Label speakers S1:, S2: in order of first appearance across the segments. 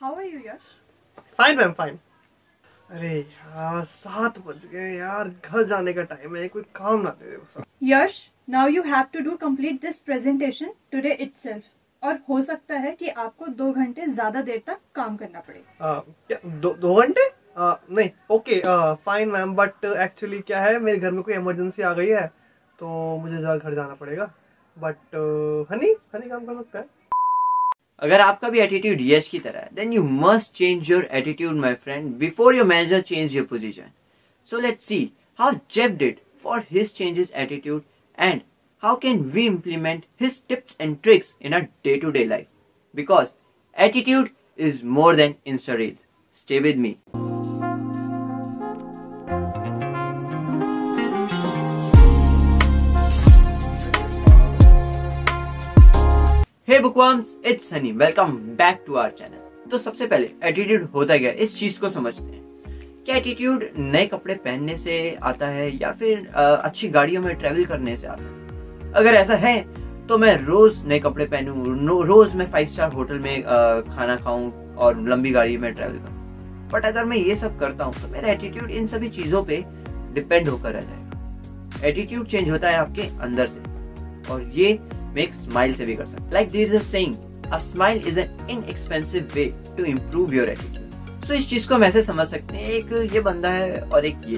S1: How are you, Yash?
S2: Fine ma'am fine अरे यार सात बज गए यार। घर जाने का टाइम है कोई काम ना दे दे बस
S1: Yash, now you have to do complete this presentation today और हो सकता है कि आपको दो घंटे ज़्यादा देर तक काम करना पड़े।
S2: आ, क्या दो दो घंटे? आ, नहीं okay fine ma'am but actually क्या है मेरे घर में कोई इमरजेंसी आ गई है तो मुझे घर जाना पड़ेगा। बट हनी हनी काम कर सकता है?
S3: अगर आपका भी एटीट्यूड यस की तरह then you must change your attitude my friend before your manager change your position so let see how Jeff did for his change is attitude and how can we implement his tips and tricks in a day to day life because attitude is more than in stay with me bookworms it's Sunny welcome back to our channel तो सबसे पहले attitude होता क्या? इस चीज़ को समझते हैं। क्या एटीट्यूड नए कपड़े पहनने से आता है या फिर अच्छी गाड़ियों में ट्रेवल करने से आता है? अगर ऐसा है तो मैं रोज नए कपड़े पहनूं रोज मैं फाइव स्टार होटल में खाना खाऊं और लंबी गाड़ी में ट्रेवल करूँ। बट अगर मैं ये सब करता हूँ तो मेरा एटीट्यूड इन सभी चीज़ों पे डिपेंड होकर रह जाएगा एटीट्यूड चेंज होता है आपके अंदर से। और ये मेक स्माइल से भी कर सकते like there is a saying a smile is an inexpensive way to improve your attitude so इस चीज़ को हम ऐसे समझ सकते हैं, एक ये बंदा है और एक ये।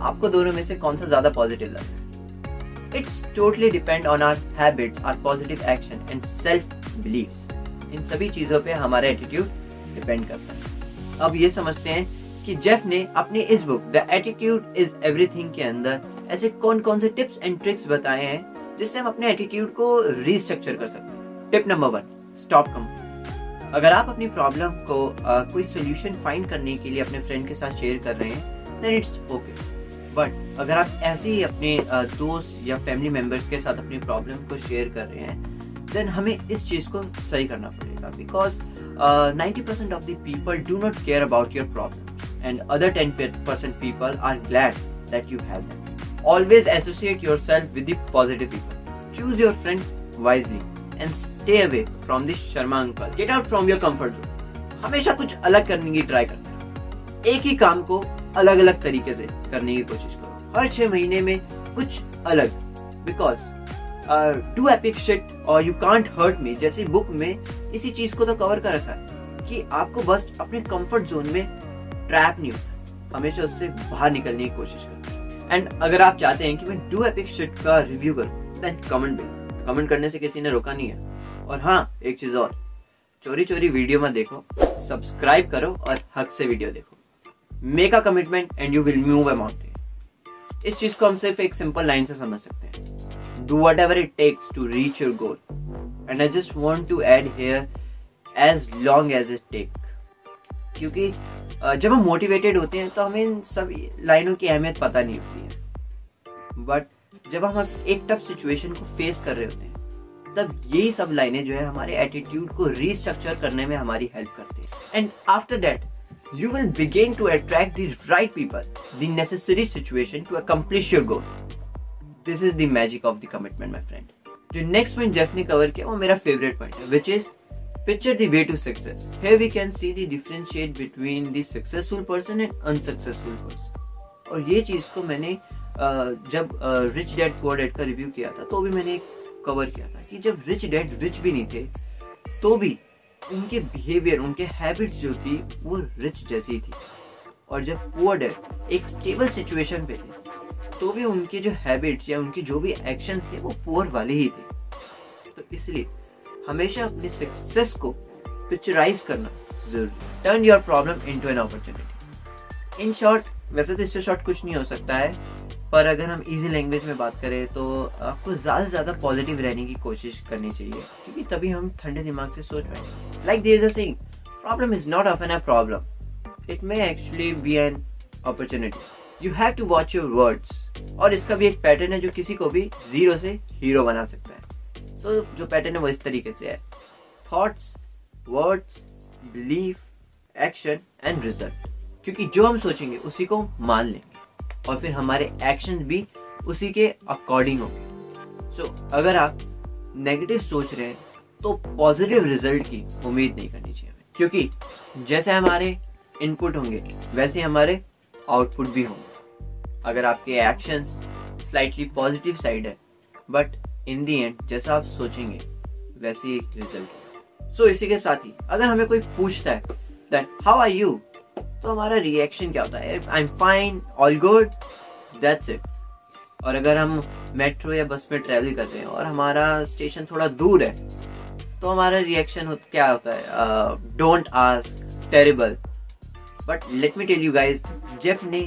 S3: आपको दोनों में से कौन सा ज़्यादा पॉजिटिव लगता है? It's totally depend on our habits our positive action and self believes इन सभी चीज़ों पे हमारा एटीट्यूड डिपेंड करता है। अब ये समझते हैं कि जेफ ने अपनी इस book the attitude is everything के अंदर ऐसे कौन कौन से टिप्स एंड ट्रिक्स बताए हैं जिससे हम अपने एटीट्यूड को रीस्ट्रक्चर कर सकते हैं। Tip number one stop compare अगर आप अपनी प्रॉब्लम को अ, कोई सोल्यूशन फाइंड करने के लिए अपने फ्रेंड के साथ शेयर कर रहे हैं देन इट्स ओके बट अगर आप ऐसे ही अपने दोस्त या फैमिली मेंबर्स के साथ अपनी प्रॉब्लम को शेयर कर रहे हैं देन हमें इस चीज़ को सही करना पड़ेगा because ninety percent of the people do not care about your problem and other ten percent people are glad that you have them. Always associate yourself with the positive choose your friend wisely and stay away from the sharma uncle get out from your comfort zone. हमेशा कुछ अलग करने की try करते रहो एक ही काम को अलग अलग तरीके से करने की कोशिश करो। हर छह महीने में कुछ अलग। बिकॉज़ डू एपिक शिट और यू कांट हर्ट मी जैसी बुक में इसी चीज़ को तो कवर कर रखा है कि आपको बस अपने कंफर्ट जोन में ट्रैप नहीं होता हमेशा उससे बाहर निकलने की कोशिश करो एंड अगर आप चाहते हैं कि मैं डू एपिक शिट का रिव्यू करूँ देन कमेंट बिलो कमेंट करने से किसी ने रोका नहीं है। और हाँ एक चीज़ और। चोरी चोरी वीडियो मत देखो। सब्सक्राइब करो और हक से वीडियो देखो। Make a commitment and you will move a mountain इस चीज़ को हम सिर्फ़ एक सिंपल लाइन से समझ सकते हैं। Do whatever it takes to reach your goal and I just want to add here as long as it take क्योंकि जब हम मोटिवेटेड होते हैं तो हमें इन सभी लाइनों की अहमियत पता नहीं होती है। बट जब हम एक टफ सिचुएशन को फेस कर रहे होते हैं, तब यही सब लाइनें जो है हमारे एटीट्यूड को रीस्ट्रक्चर करने में हमारी हेल्प करती है। And after that you will begin to attract the right people the necessary situation to accomplish your goal this is the magic of the commitment my friend जो नेक्स्ट पॉइंट जेफ ने cover किया, वो मेरा favourite point है which is picture the way to success. Here we can see the differentiate between the successful person and unsuccessful person. और ये चीज़ को मैंने जब रिच डैड पुअर डैड का रिव्यू किया था तो भी मैंने एक कवर किया था कि जब रिच डैड रिच भी नहीं थे तो भी उनके बिहेवियर उनके हैबिट्स जो थी, वो रिच जैसी थी। और जब पुअर डैड एक स्टेबल सिचुएशन पे थे तो भी उनके जो हैबिट्स या उनके जो भी एक्शन थे, वो पुअर वाले ही थे। तो इसलिए हमेशा अपने सक्सेस को पिक्चराइज करना ज़रूरी turn your problem into an opportunity in short वैसे तो इससे शॉर्ट कुछ नहीं हो सकता है। पर अगर हम इजी लैंग्वेज में बात करें तो आपको ज़्यादा से ज़्यादा पॉजिटिव रहने की कोशिश करनी चाहिए क्योंकि तभी हम ठंडे दिमाग से सोच पाएँगे। Like there is a problem is not of an a problem it may actually be an opportunity you have to watch your words और इसका भी एक पैटर्न है जो किसी को भी ज़ीरो से हीरो बना सकता है। सो so, जो पैटर्न है वो इस तरीके से है। Thoughts words belief action and result क्योंकि जो हम सोचेंगे उसी को मान लेंगे। और फिर हमारे एक्शन भी उसी के अकॉर्डिंग होंगे। सो अगर आप नेगेटिव सोच रहे हैं तो पॉजिटिव रिज़ल्ट की उम्मीद नहीं करनी चाहिए हमें। क्योंकि जैसे हमारे इनपुट होंगे वैसे हमारे आउटपुट भी होंगे। अगर आपके एक्शंस स्लाइटली पॉजिटिव साइड है बट इन दी एंड जैसा आप सोचेंगे वैसे ही रिज़ल्ट सो so, इसी के साथ ही अगर हमें कोई पूछता है दैट हाउ आर यू तो हमारा रिएक्शन क्या होता है? I am fine all good that's it और अगर हम मेट्रो या बस में ट्रेवल करते हैं और हमारा स्टेशन थोड़ा दूर है तो हमारा रिएक्शन हो, क्या होता है? Don't ask terrible but let me tell you guys Jeff ने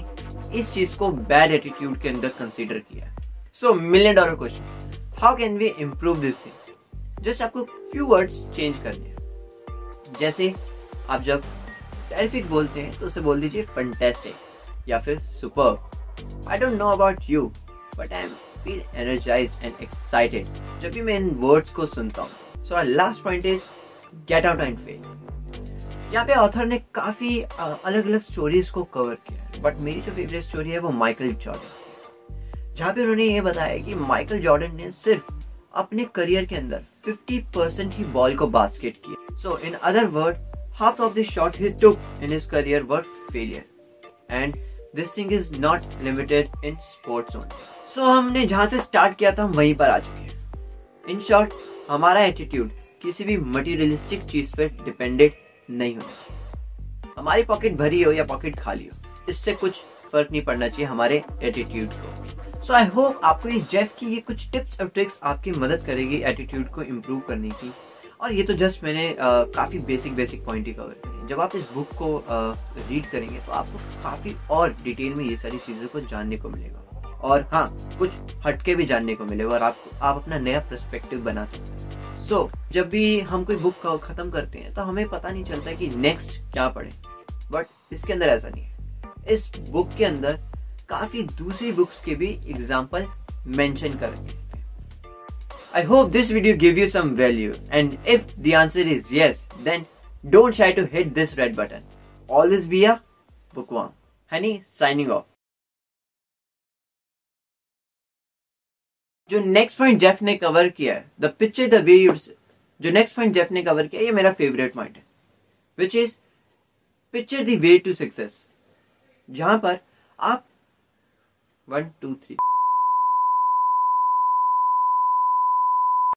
S3: इस चीज़ को बैड एटीट्यूड के अंदर कंसीडर किया so million dollar question how can we improve this thing just आपको फ्यू वर्ड्स चेंज करने हैं। जैसे आप जब टेरिफिक बोलते हैं तो उसे बोल दीजिए फंटेस्टिक या फिर super I don't know about you but I am feel energize and excited जब भी मैं इन वर्ड्स को सुनता हूँ. So last point is get out and fail यहाँ पे ऑथर ने काफ़ी अलग अलग स्टोरीज को कवर किया है बट मेरी जो फेवरेट स्टोरी है वो माइकल जॉर्डन जहाँ पे उन्होंने ये बताया कि माइकल जॉर्डन ने सिर्फ़ अपने करियर के अंदर 50 परसेंट ही बॉल को बास्केट किया so in other word half of the shot he took in his career were failure and this thing is not limited in sports only so हमने जहाँ से स्टार्ट किया था हम वहीं पर आ चुके हैं। इन शॉर्ट हमारा एटीट्यूड किसी भी मटीरियलिस्टिक चीज़ पर डिपेंडेड नहीं होना हमारी पॉकेट भरी हो या पॉकेट खाली हो, इससे कुछ फ़र्क नहीं पड़ना चाहिए हमारे एटीट्यूड को। सो आई होप आपको ये जेफ की ये कुछ टिप्स और ट्रिक्स आपकी मदद करेगी एटीट्यूड को इम्प्रूव करने की। और ये तो जस्ट मैंने काफ़ी बेसिक बेसिक पॉइंट ही कवर करे जब आप इस बुक को रीड करेंगे तो आपको काफ़ी और डिटेल में ये सारी चीज़ों को जानने को मिलेगा। और हाँ कुछ हटके भी जानने को मिलेगा और आपको आप अपना नया परस्पेक्टिव बना सकते हैं। सो so, जब भी हम कोई बुक खत्म करते हैं तो हमें पता नहीं चलता कि नेक्स्ट क्या पढ़े। बट इसके अंदर ऐसा नहीं है। इस बुक के अंदर काफ़ी दूसरी बुक्स के भी एग्ज़ाम्पल मेंशन कर I hope this video gave you some value and if the answer is yes then don't try to hit this red button. Always be a bookworm. Honey signing off. जो next point Jeff ने cover किया है the picture the way जो next point Jeff ने cover किया ये मेरा favourite point है which is picture the way to success जहाँ पर आप वन टू थ्री